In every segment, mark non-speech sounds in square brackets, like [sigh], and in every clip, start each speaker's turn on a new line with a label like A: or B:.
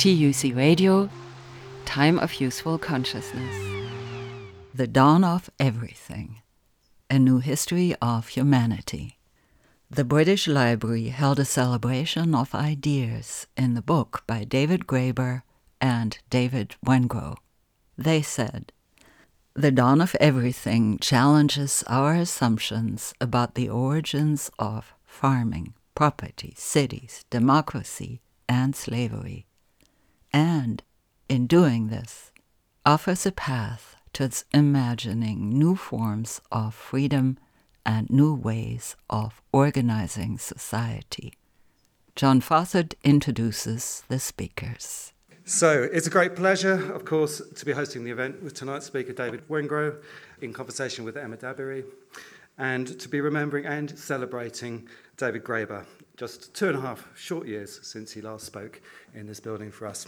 A: TUC Radio, Time of Useful Consciousness. The Dawn of Everything, a new history of humanity. The British Library held a celebration of ideas in the book by David Graeber and David Wengrow. They said, The Dawn of Everything challenges our assumptions about the origins of farming, property, cities, democracy, and slavery and, in doing this, offers a path towards imagining new forms of freedom and new ways of organizing society. John Fawcett introduces the speakers.
B: So, it's a great pleasure, of course, to be hosting the event with tonight's speaker, David Wengrow, in conversation with Emma Dabiri, and to be remembering and celebrating David Graeber, just two and a half short years since he last spoke in this building for us.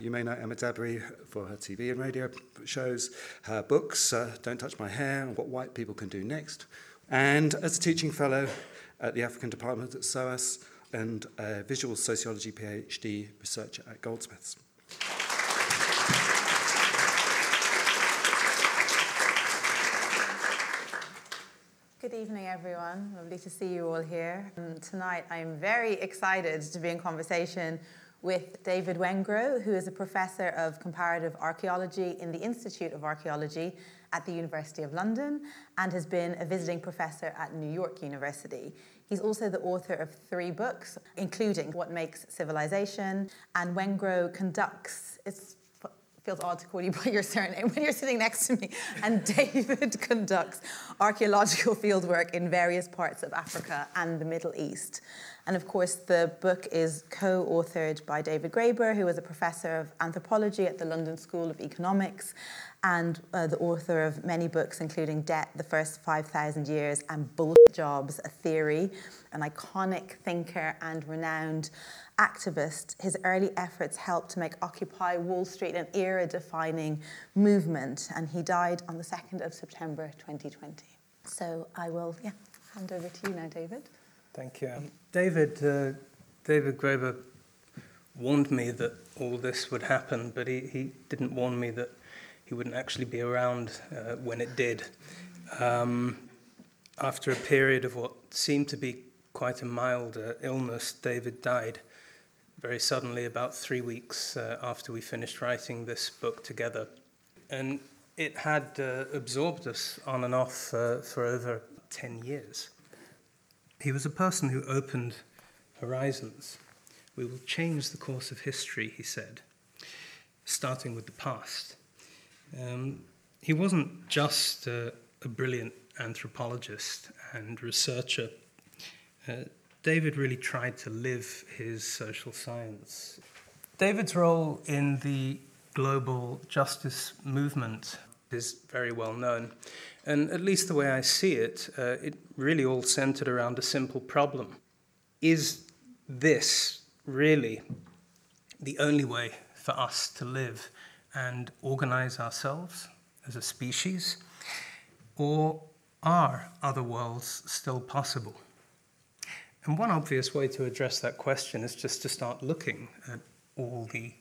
B: You may know Emma Dabiri for her TV and radio shows, her books, uh, Don't Touch My Hair, and What White People Can Do Next, and as a teaching fellow at the African Department at SOAS and a visual sociology PhD researcher at Goldsmiths.
C: Evening, everyone. Lovely to see you all here. Um, tonight, I'm very excited to be in conversation with David Wengrow, who is a professor of comparative archaeology in the Institute of Archaeology at the University of London and has been a visiting professor at New York University. He's also the author of three books, including What Makes Civilization, and Wengrow conducts, it's feels odd to call you by your surname when you're sitting next to me. And [laughs] David conducts archaeological fieldwork in various parts of Africa and the Middle East. And of course, the book is co authored by David Graeber, who is a professor of anthropology at the London School of Economics and uh, the author of many books, including Debt, The First 5,000 Years, and Bullshit Jobs, A Theory, an iconic thinker and renowned activist. His early efforts helped to make Occupy Wall Street an era defining movement, and he died on the 2nd of September 2020. So I will yeah, hand over to you now, David.
D: Thank you. Um, David, uh, David Graeber warned me that all this would happen, but he, he didn't warn me that he wouldn't actually be around uh, when it did. Um, after a period of what seemed to be quite a mild uh, illness, David died very suddenly about three weeks uh, after we finished writing this book together. And it had uh, absorbed us on and off uh, for over 10 years. He was a person who opened horizons. We will change the course of history, he said, starting with the past. Um, he wasn't just a, a, brilliant anthropologist and researcher. Uh, David really tried to live his social science. David's role in the global justice movement is very well known. And at least the way I see it, uh, it really all centered around a simple problem. Is this really the only way for us to live and organize ourselves as a species? Or are other worlds still possible? And one obvious way to address that question is just to start looking at all the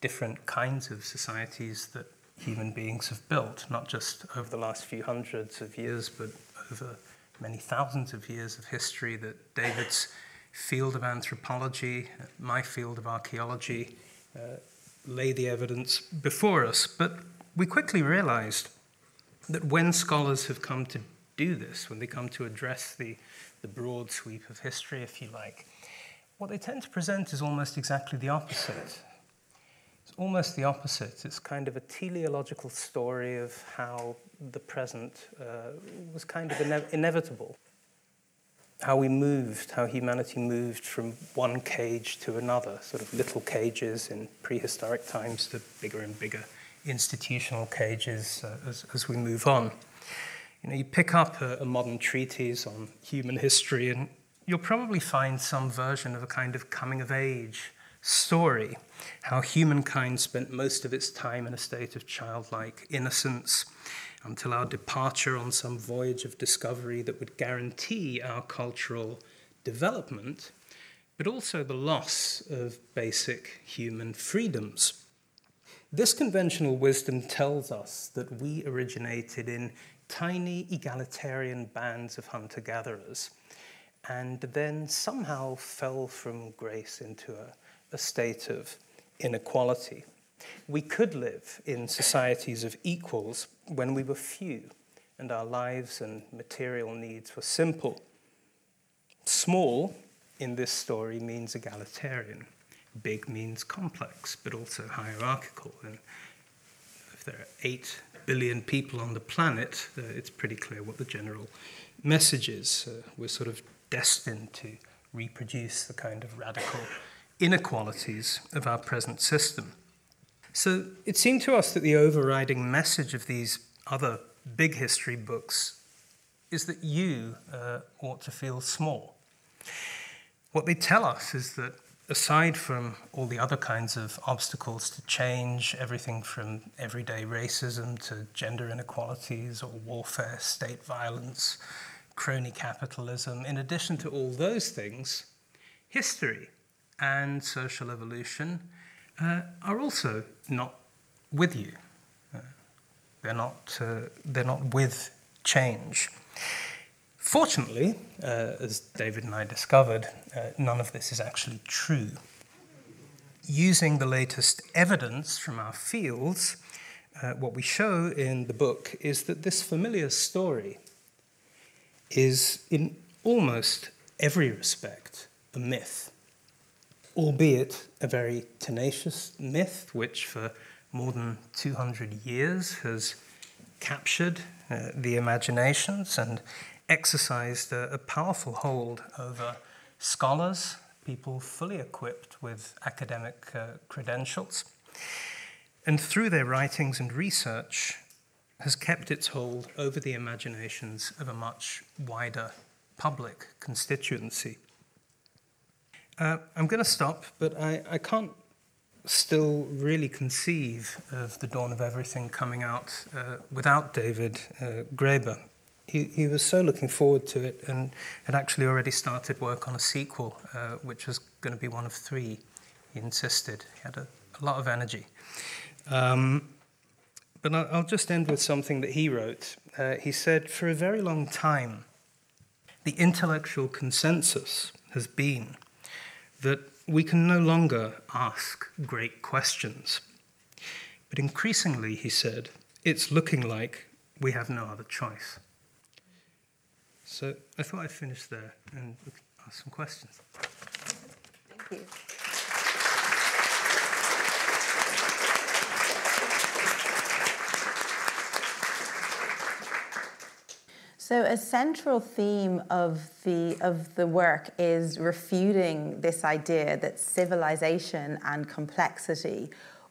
D: different kinds of societies that human beings have built, not just over the last few hundreds of years, but over many thousands of years of history that David's field of anthropology, my field of archaeology, uh, lay the evidence before us. But we quickly realized that when scholars have come to do this, when they come to address the, the broad sweep of history, if you like, what they tend to present is almost exactly the opposite It's almost the opposite. It's kind of a teleological story of how the present uh, was kind of ine- inevitable. How we moved, how humanity moved from one cage to another, sort of little cages in prehistoric times to bigger and bigger institutional cages uh, as, as we move on. You know, you pick up a, a modern treatise on human history, and you'll probably find some version of a kind of coming of age story how humankind spent most of its time in a state of childlike innocence until our departure on some voyage of discovery that would guarantee our cultural development. but also the loss of basic human freedoms. This conventional wisdom tells us that we originated in tiny egalitarian bands of hunter gatherers and then somehow fell from grace into a, a state of inequality. We could live in societies of equals when we were few and our lives and material needs were simple. Small in this story means egalitarian. Big means complex, but also hierarchical. And if there are eight billion people on the planet, uh, it's pretty clear what the general message is. Uh, we're sort of destined to reproduce the kind of radical inequalities of our present system. So it seemed to us that the overriding message of these other big history books is that you uh, ought to feel small. What they tell us is that aside from all the other kinds of obstacles to change, everything from everyday racism to gender inequalities or warfare, state violence, crony capitalism, in addition to all those things, history and social evolution uh, are also not with you. Uh, they're, not, uh, they're not with change. Fortunately, uh, as David and I discovered, uh, none of this is actually true. Using the latest evidence from our fields, uh, what we show in the book is that this familiar story is, in almost every respect, a myth, albeit a very tenacious myth, which for more than 200 years has captured uh, the imaginations and exercised a, a powerful hold over scholars, people fully equipped with academic uh, credentials, and through their writings and research has kept its hold over the imaginations of a much wider public constituency. Uh, I'm going to stop, but I, I can't still really conceive of the dawn of everything coming out uh, without David uh, Graeber he, he was so looking forward to it and had actually already started work on a sequel, uh, which was going to be one of three. He insisted. He had a, a lot of energy. Um, but I'll, just end with something that he wrote. Uh, he said, For a very long time, the intellectual consensus has been that we can no longer ask great questions. But increasingly, he said, it's looking like we have no other choice. So I thought I'd finish there and ask some questions.
C: Thank you. So a central theme of the of the work is refuting this idea that civilization and complexity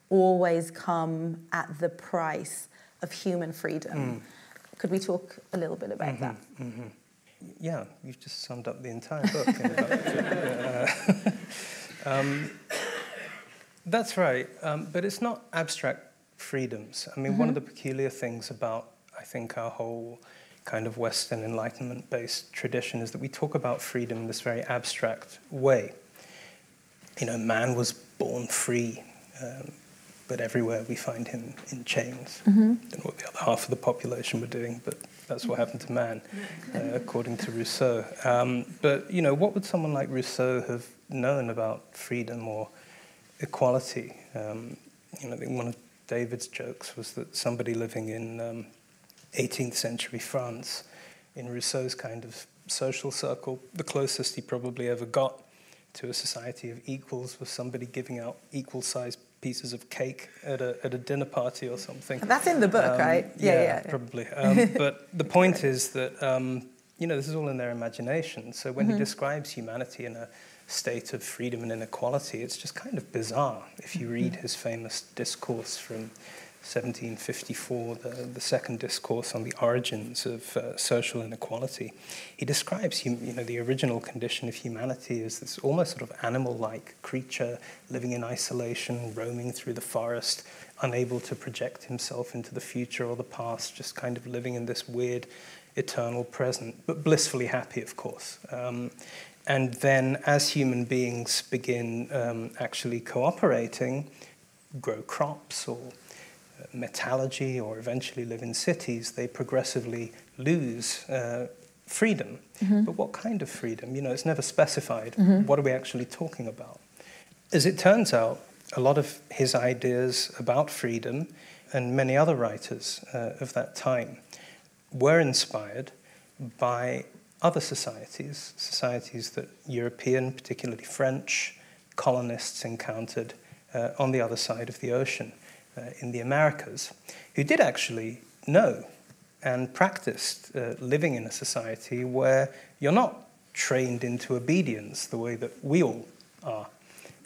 C: always come at the price of human freedom. Mm. Could we talk a little bit about mm-hmm, that? Mm-hmm
D: yeah, you've just summed up the entire book. [laughs] uh, [laughs] um, that's right, um, but it's not abstract freedoms. I mean, mm-hmm. one of mm-hmm. the peculiar things about, I think, our whole kind of Western Enlightenment based tradition is that we talk about freedom in this very abstract way. You know, man was born free, um, but everywhere we find him in chains. Mm-hmm. I don't know what the other half of the population were doing, but that's what happened to man, uh, according to Rousseau. Um, but you know, what would someone like Rousseau have known about freedom or equality? Um, you know, I think one of David's jokes was that somebody living in um, 18th century France, in Rousseau's kind of social circle, the closest he probably ever got to a society of equals was somebody giving out equal sized pieces of cake at a, at a dinner party or something.
C: That's in the book, um, right?
D: Yeah, yeah, yeah. probably. Um, [laughs] but the point is that, um, you know, this is all in their imagination. So when mm-hmm. he describes humanity in a state of freedom and inequality, it's just kind of bizarre if you read mm-hmm. his famous discourse from 1754, the, the second discourse on the origins of uh, social inequality, he describes you know, the original condition of humanity as this almost sort of animal like creature living in isolation, roaming through the forest, unable to project himself into the future or the past, just kind of living in this weird eternal present, but blissfully happy, of course. Um, and then, as human beings begin um, actually cooperating, grow crops or metallurgy, or eventually live in cities, they progressively lose uh, freedom. Mm-hmm. But what kind of freedom? You know, it's never specified. Mm-hmm. What are we actually talking about? As it turns out, a lot of his ideas about freedom and many other writers uh, of that time were inspired by other societies, societies that European, particularly French, colonists encountered uh, on the other side of the ocean in the Americas, who did actually know and practiced uh, living in a society where you're not trained into obedience the way that we all are,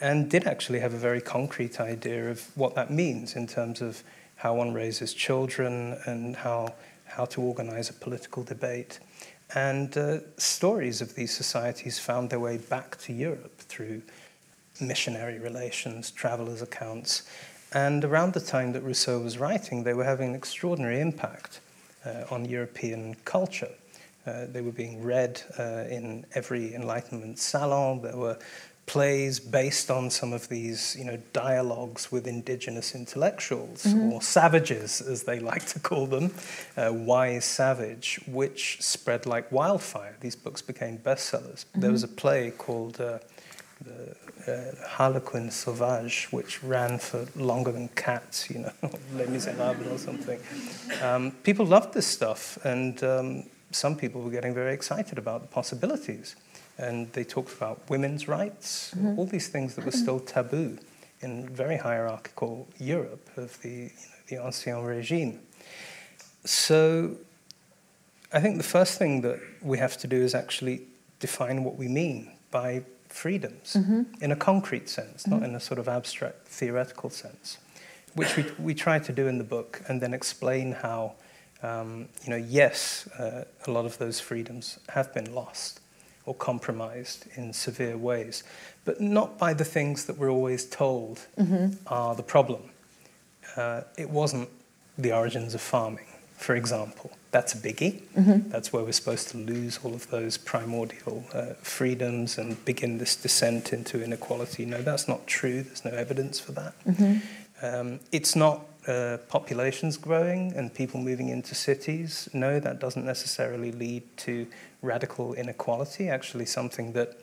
D: and did actually have a very concrete idea of what that means in terms of how one raises children and how, how to organize a political debate. And uh, stories of these societies found their way back to Europe through missionary relations, travelers' accounts. And around the time that Rousseau was writing, they were having an extraordinary impact uh, on European culture. Uh, they were being read uh, in every Enlightenment salon. There were plays based on some of these, you know, dialogues with indigenous intellectuals mm-hmm. or savages, as they [laughs] like to call them, uh, wise savage, which spread like wildfire. These books became bestsellers. Mm-hmm. There was a play called uh, the uh, Harlequin Sauvage, which ran for longer than Cats, you know, [laughs] Les Miserables or something. Um, people loved this stuff, and um, some people were getting very excited about the possibilities and they talked about women's rights, mm-hmm. all these things that were still taboo in very hierarchical Europe of the, you know, the Ancien Regime. So I think the first thing that we have to do is actually define what we mean by freedoms mm-hmm. in a concrete sense, mm-hmm. not in a sort of abstract theoretical sense, which we, we try to do in the book and then explain how, um, you know, yes, uh, a lot of those freedoms have been lost or compromised in severe ways, but not by the things that we're always told mm-hmm. are the problem. Uh, it wasn't the origins of farming, for example. That's a biggie. Mm-hmm. That's where we're supposed to lose all of those primordial uh, freedoms and begin this descent into inequality. No, that's not true. There's no evidence for that. Mm-hmm. Um, it's not uh, populations growing and people moving into cities. No, that doesn't necessarily lead to radical inequality, actually, something that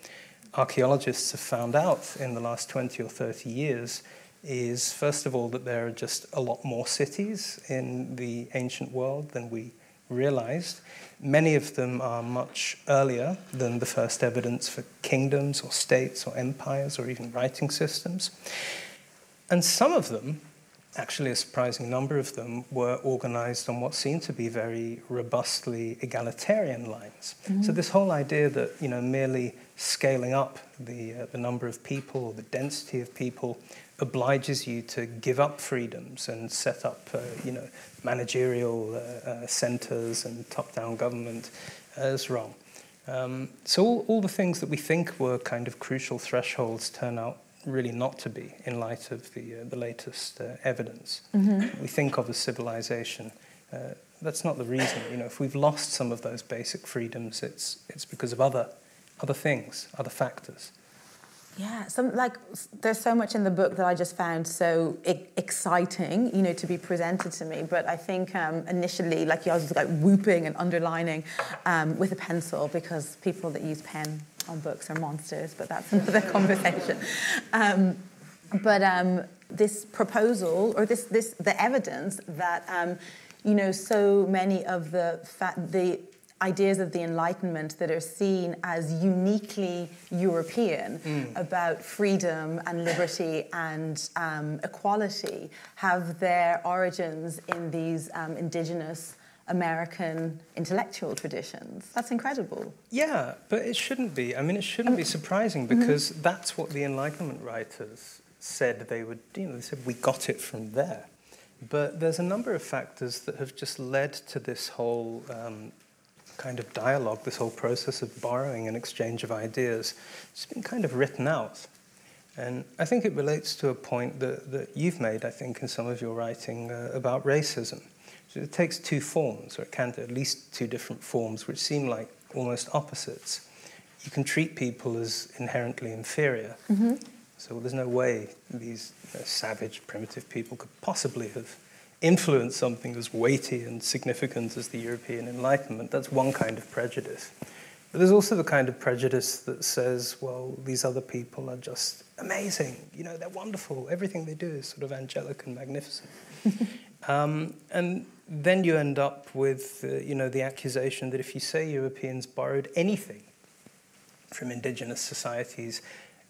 D: archaeologists have found out in the last 20 or 30 years is, first of all, that there are just a lot more cities in the ancient world than we realized. Many of them are much earlier than the first evidence for kingdoms or states or empires or even writing systems. And some of them actually a surprising number of them were organized on what seemed to be very robustly egalitarian lines. Mm-hmm. So this whole idea that you know merely scaling up the uh, the number of people or the density of people obliges you to give up freedoms and set up uh, you know managerial uh, uh centers and top-down government is wrong. Um, so all, all the things that we think were kind of crucial thresholds turn out really not to be in light of the, uh, the latest uh, evidence. Mm-hmm. We think of as civilization. Uh, that's not the reason. You know, if we've lost some of those basic freedoms, it's, it's because of other, other things, other factors.
C: Yeah, some like there's so much in the book that I just found so exciting, you know, to be presented to me. But I think um, initially, like I was like whooping and underlining um, with a pencil because people that use pen on books are monsters. But that's [laughs] another conversation. Um, but um, this proposal or this this the evidence that um, you know so many of the fa- the ideas of the Enlightenment that are seen as uniquely European mm. about freedom and liberty and um, equality have their origins in these um, indigenous American intellectual traditions. That's incredible.
D: Yeah, but it shouldn't be. I mean, it shouldn't um, be surprising mm-hmm. because mm-hmm. that's what the Enlightenment writers said they would, you know, they said we got it from there. But there's a number of factors that have just led to this whole um, kind of dialogue, this whole process of borrowing and exchange of ideas, it's been kind of written out. And I think it relates to a point that, that you've made, I think, in some of your writing uh, about racism. So it takes two forms, or it can at least two different forms, which seem like almost opposites. you can treat people as inherently inferior. So there's no way these you know, savage, primitive people could possibly have influenced something as weighty and significant as the European Enlightenment. That's one kind of prejudice. But there's also the kind of prejudice that says, well, these other people are just amazing. You know, they're wonderful. Everything they do is sort of angelic and magnificent. [laughs] um, and then you end up with, uh, you know, the accusation that if you say Europeans borrowed anything from indigenous societies,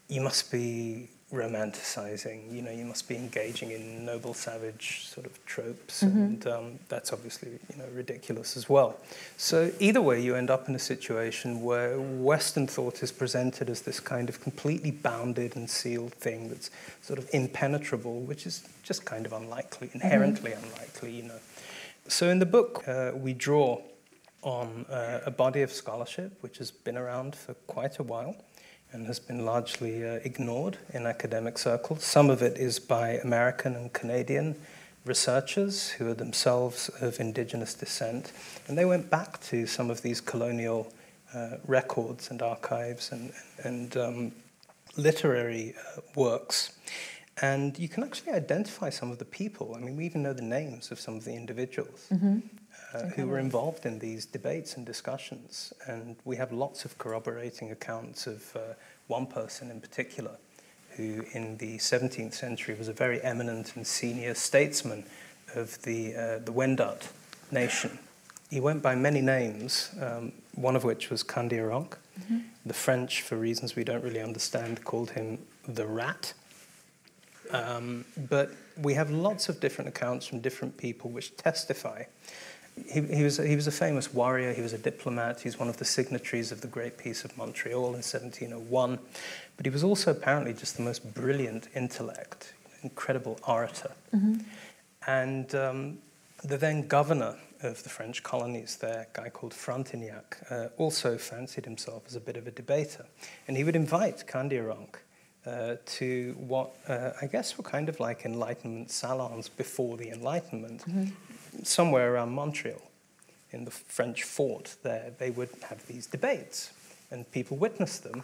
D: you must be romanticizing. You know, you must be engaging in noble savage sort of tropes, mm-hmm. and um, that's obviously you know ridiculous as well. So either way, you end up in a situation where Western thought is presented as this kind of completely bounded and sealed thing that's sort of impenetrable, which is just kind of unlikely, mm-hmm. inherently mm-hmm. unlikely. You know. So in the book, uh, we draw on uh, a body of scholarship which has been around for quite a while and has been largely uh, ignored in academic circles. Some of it is by American and Canadian researchers who are themselves of indigenous descent, and they went back to some of these colonial uh, records and archives and, and um, literary uh, works. And you can actually identify some of the people. I mean, we even know the names of some of the individuals. Mm-hmm uh, who were involved in these debates and discussions. And we have lots of corroborating accounts of uh, one person in particular who, in the 17th century, was a very eminent and senior statesman of the, uh, the Wendat nation. He went by many names, um, one of which was Kandiaronk. Mm-hmm. The French, for reasons we don't really understand, called him the Rat. Um, but we have lots of different accounts from different people which testify he, he, was, he was a famous warrior, he was a diplomat, he's one of the signatories of the Great Peace of Montreal in 1701. But he was also apparently just the most brilliant intellect, incredible orator. Mm-hmm. And um, the then governor of the French colonies there, a guy called Frontenac, uh, also fancied himself as a bit of a debater. And he would invite Kandiaronk uh, to what uh, I guess were kind of like Enlightenment salons before the Enlightenment, mm-hmm somewhere around Montreal, in the French fort there, they would have these debates, and people witnessed them.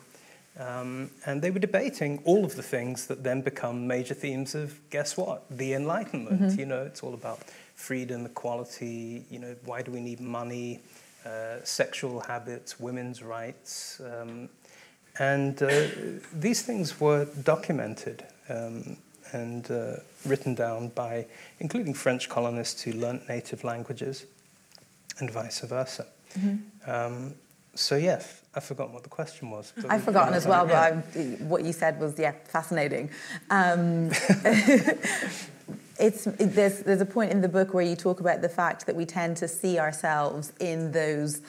D: Um, and they were debating all of the things that then become major themes of guess what? The Enlightenment. Mm-hmm. You know, it's all about freedom, equality. You know, why do we need money? Uh, sexual habits, women's rights, um, and uh, these things were documented. Um, and uh, written down by, including French colonists who learnt native languages and vice versa. Mm-hmm. Um, so, yes, I've forgotten what the question was.
C: I've forgotten as well, yeah. but I, what you said was, yeah, fascinating. Um, [laughs] it's, there's, there's a point in the book where you talk about the fact that we tend to see ourselves in those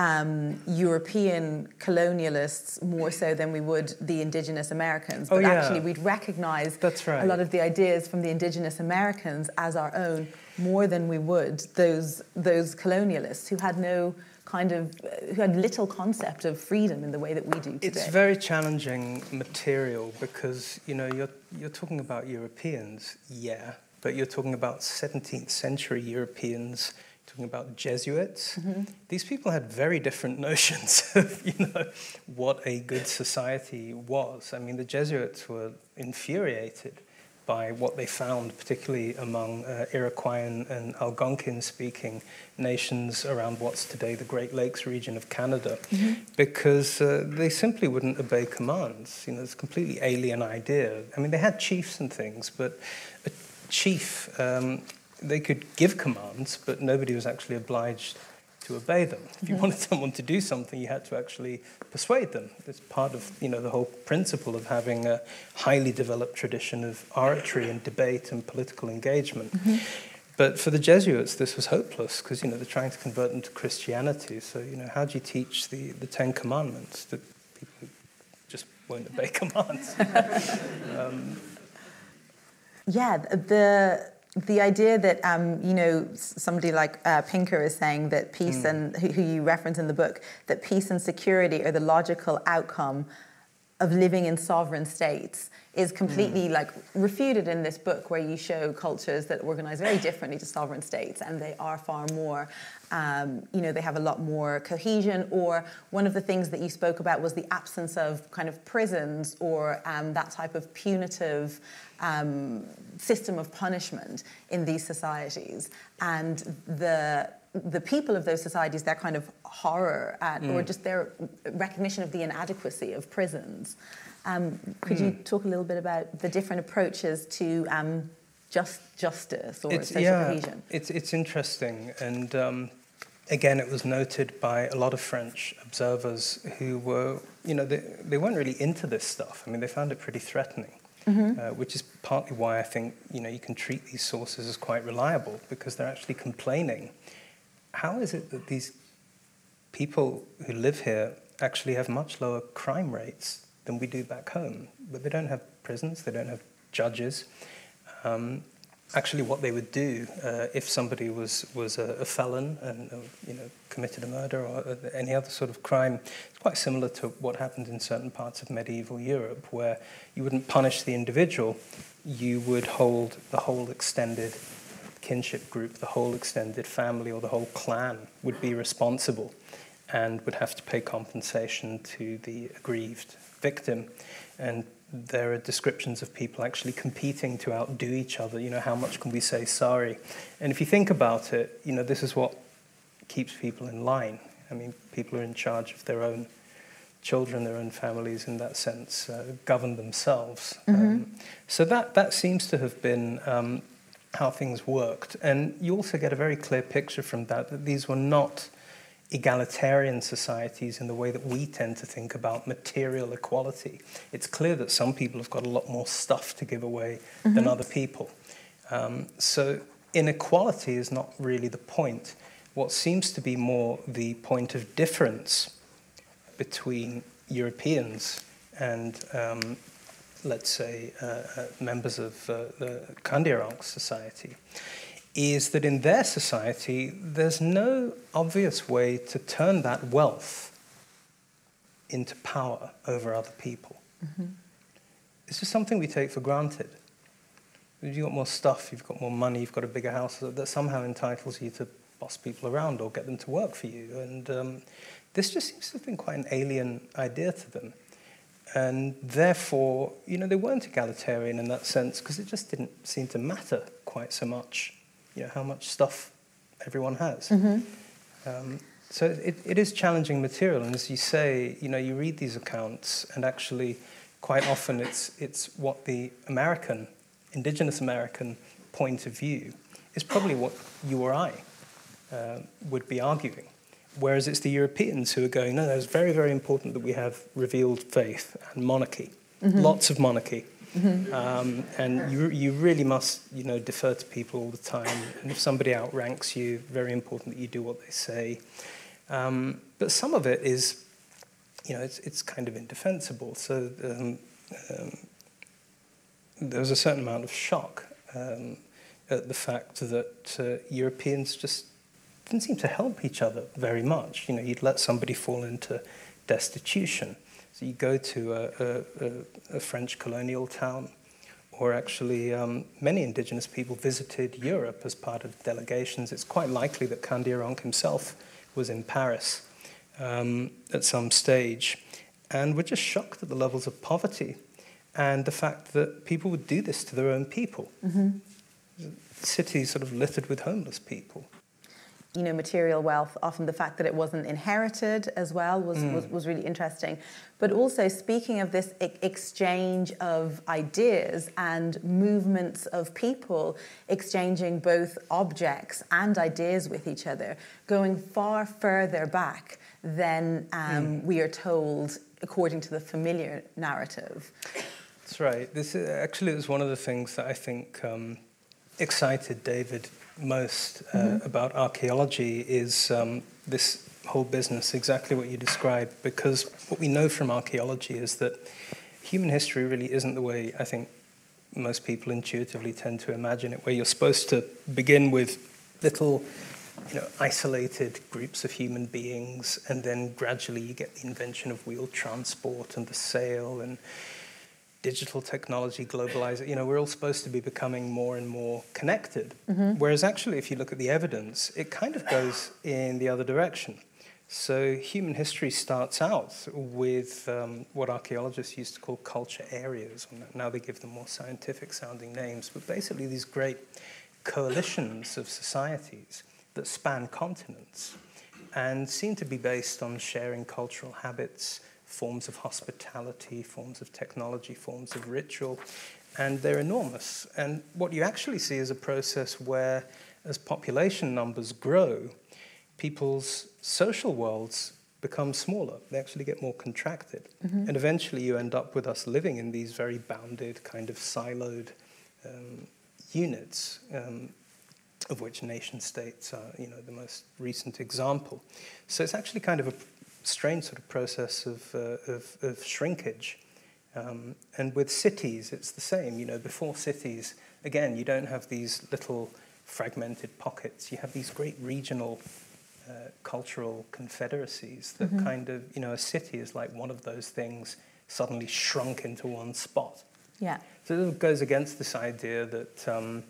C: um, European colonialists more so than we would the indigenous Americans.
D: But
C: oh,
D: yeah.
C: actually, we'd recognize
D: right.
C: a lot of the ideas from the indigenous Americans as our own more than we would those, those colonialists who had no kind of who had little concept of freedom in the way that we do today.
D: It's very challenging material because you know you're you're talking about Europeans, yeah, but you're talking about 17th century Europeans talking about Jesuits. Mm-hmm. These people had very different [laughs] notions of, you know, what a good society was. I mean, the Jesuits were infuriated by what they found, particularly among uh, Iroquoian and Algonquin-speaking nations around what's today the Great Lakes region of Canada, mm-hmm. because uh, they simply wouldn't obey commands. You know, it's a completely alien idea. I mean, they had chiefs and things, but a chief um, they could give commands, but nobody was actually obliged to obey them. If you wanted someone to do something, you had to actually persuade them. It's part of you know the whole principle of having a highly developed tradition of oratory and debate and political engagement. Mm-hmm. But for the Jesuits, this was hopeless because you know they're trying to convert them to Christianity. So you know how do you teach the, the Ten Commandments to people who just won't obey [laughs] commands? [laughs] um,
C: yeah, the the idea that um, you know somebody like uh, Pinker is saying that peace mm. and who, who, you reference in the book that peace and security are the logical outcome of living in sovereign states is completely mm. like refuted in this book where you show cultures that organize very differently to sovereign states and they are far more um, you know they have a lot more cohesion or one of the things that you spoke about was the absence of kind of prisons or um, that type of punitive um, system of punishment in these societies and the the people of those societies their kind of horror at mm. or just their recognition of the inadequacy of prisons um, could mm. you talk a little bit about the different approaches to um, just justice or
D: it's,
C: social
D: yeah,
C: cohesion?
D: It's, it's interesting. And um, again, it was noted by a lot of French observers who were, you know, they, they weren't really into this stuff. I mean, they found it pretty threatening. Mm-hmm. Uh, which is partly why I think you know you can treat these sources as quite reliable because they're actually complaining. How is it that these people who live here actually have much lower crime rates than we do back home. But they don't have prisons, they don't have judges. Um, actually, what they would do uh, if somebody was, was a, a felon and uh, you know, committed a murder or uh, any other sort of crime, it's quite similar to what happened in certain parts of medieval Europe, where you wouldn't punish the individual, you would hold the whole extended kinship group, the whole extended family or the whole clan would be responsible and would have to pay compensation to the aggrieved victim. And there are descriptions of people actually competing to outdo each other. You know, how much can we say sorry? And if you think about it, you know, this is what keeps people in line. I mean, people are in charge of their own children, their own families, in that sense, uh, govern themselves. Mm-hmm. Um, so that that seems to have been um, how things worked. And you also get a very clear picture from that that these were not egalitarian societies in the way that we tend to think about material equality. It's clear that some people have got a lot more stuff to give away mm-hmm. than other people. Um, so inequality is not really the point. What seems to be more the point of difference between Europeans and, um, let's say, uh, uh, members of uh, the Kandiaronk society is that in their society, there's no obvious way to turn that wealth into power over other people. Mm-hmm. It's just something we take for granted. If you've got more stuff, you've got more money, you've got a bigger house, that somehow entitles you to boss people around or get them to work for you. And um, this just seems to have been quite an alien idea to them. And therefore, you know, they weren't egalitarian in that sense because it just didn't seem to matter quite so much you know, how much stuff everyone has. Mm-hmm. Um, so it, it is challenging material, and as you say, you know, you read these accounts, and actually, quite often it's it's what the American, indigenous American point of view is probably what you or I uh, would be arguing. Whereas it's the Europeans who are going, no, no, it's very, very important that we have revealed faith and monarchy, mm-hmm. lots of monarchy. Mm-hmm. Um, and you, you really must, you know, defer to people all the time. And if somebody outranks you, very important that you do what they say. Um, but some of it is, you know, it's, it's kind of indefensible. So um, um there's a certain amount of shock um, at the fact that uh, Europeans just didn't seem to help each other very much. You know, you'd let somebody fall into destitution. So you go to a, a, a French colonial town, or actually um, many indigenous people visited Europe as part of delegations. It's quite likely that Kandiaronk himself was in Paris um, at some stage, and were just shocked at the levels of poverty and the fact that people would do this to their own people. Mm-hmm. Cities sort of littered with homeless people
C: you know, material wealth, often the fact that it wasn't inherited as well was, mm. was, was, really interesting. But also, speaking of this e- exchange of ideas and movements of people exchanging both objects and ideas with each other, going far further back than um, mm. we are told according to the familiar narrative.
D: That's right. This is, actually is one of the things that I think um, excited David most uh, mm-hmm. about archaeology is um, this whole business, exactly what you described, because what we know from archaeology is that human history really isn't the way I think most people intuitively tend to imagine it, where you're supposed to begin with little you know, isolated groups of human beings, and then gradually you get the invention of wheel transport and the sail and digital technology, globalization. You know, we're all supposed to be becoming more and more connected. Mm-hmm. Whereas actually, if you look at the evidence, it kind of goes in the other direction. So human history starts out with um, what archaeologists used to call culture areas. Now they give them more scientific sounding names, but basically these great coalitions of societies that span continents and seem to be based on sharing cultural habits, forms of hospitality, forms of technology, forms of ritual, and they're enormous. And what you actually see is a process where, as population numbers grow, people's social worlds become smaller. They actually get more contracted. Mm-hmm. And eventually you end up with us living in these very bounded, kind of siloed um, units. Um, of which nation states are you know, the most recent example. So it's actually kind of a strange sort of process of, uh, of, of, shrinkage. Um, and with cities, it's the same. You know, before cities, again, you don't have these little fragmented pockets. You have these great regional uh, cultural confederacies that mm-hmm. kind of, you know, a city is like one of those things suddenly shrunk into one spot.
C: Yeah.
D: So it goes against this idea that um,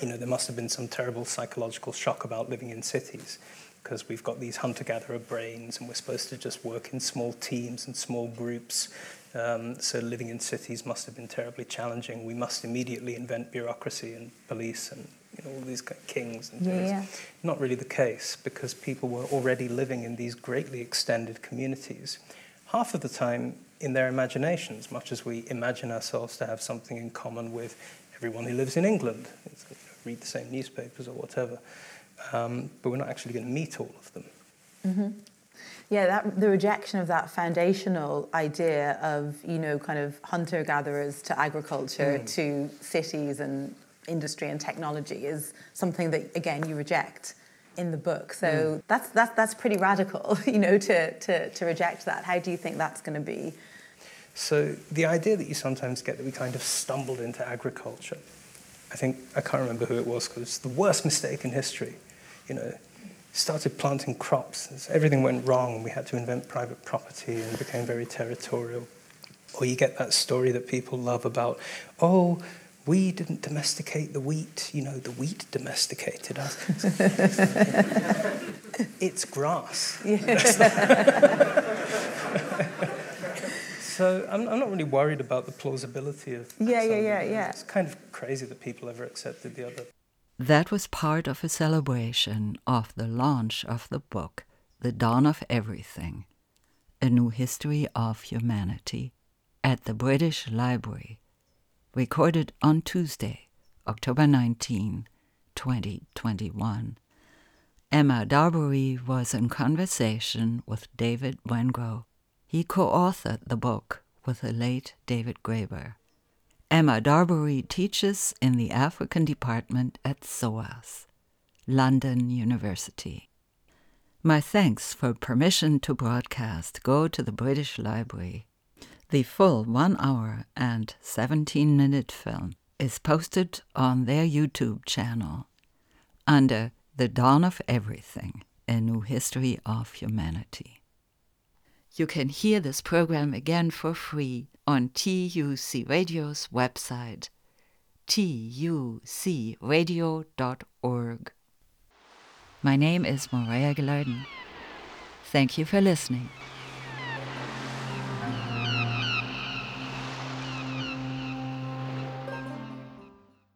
D: you know, there must have been some terrible psychological shock about living in cities because we've got these hunter gatherer brains and we're supposed to just work in small teams and small groups. Um, so living in cities must have been terribly challenging. We must immediately invent bureaucracy and police and you know, all these kings and things. Yeah. Not really the case because people were already living in these greatly extended communities. Half of the time in their imaginations, much as we imagine ourselves to have something in common with everyone who lives in England, read the same newspapers or whatever. Um, but we're not actually going to meet all of them.
C: Mm-hmm. Yeah, that, the rejection of that foundational idea of, you know, kind of hunter gatherers to agriculture mm. to cities and industry and technology is something that, again, you reject in the book. So mm. that's, that's, that's pretty radical, [laughs] you know, to, to, to reject that. How do you think that's going to be
D: so the idea that you sometimes get that we kind of stumbled into agriculture, I think, I can't remember who it was because it's the worst mistake in history. You know, started planting crops, everything went wrong, and we had to invent private property and became very territorial. Or you get that story that people love about, oh, we didn't domesticate the wheat, you know, the wheat domesticated us. [laughs] it's grass. [laughs] So I'm, I'm not really worried about the plausibility of.
C: Yeah, yeah, yeah, yeah.
D: It's kind of crazy that people ever accepted the other.
A: That was part of a celebration of the launch of the book, The Dawn of Everything A New History of Humanity, at the British Library, recorded on Tuesday, October 19, 2021. Emma Darbury was in conversation with David Wengrow he co authored the book with the late David Graeber. Emma Darbury teaches in the African department at SOAS, London University. My thanks for permission to broadcast go to the British Library. The full one hour and 17 minute film is posted on their YouTube channel under The Dawn of Everything A New History of Humanity. You can hear this program again for free on TUC Radio's website, tucradio.org. My name is Maria Gilardin. Thank you for listening.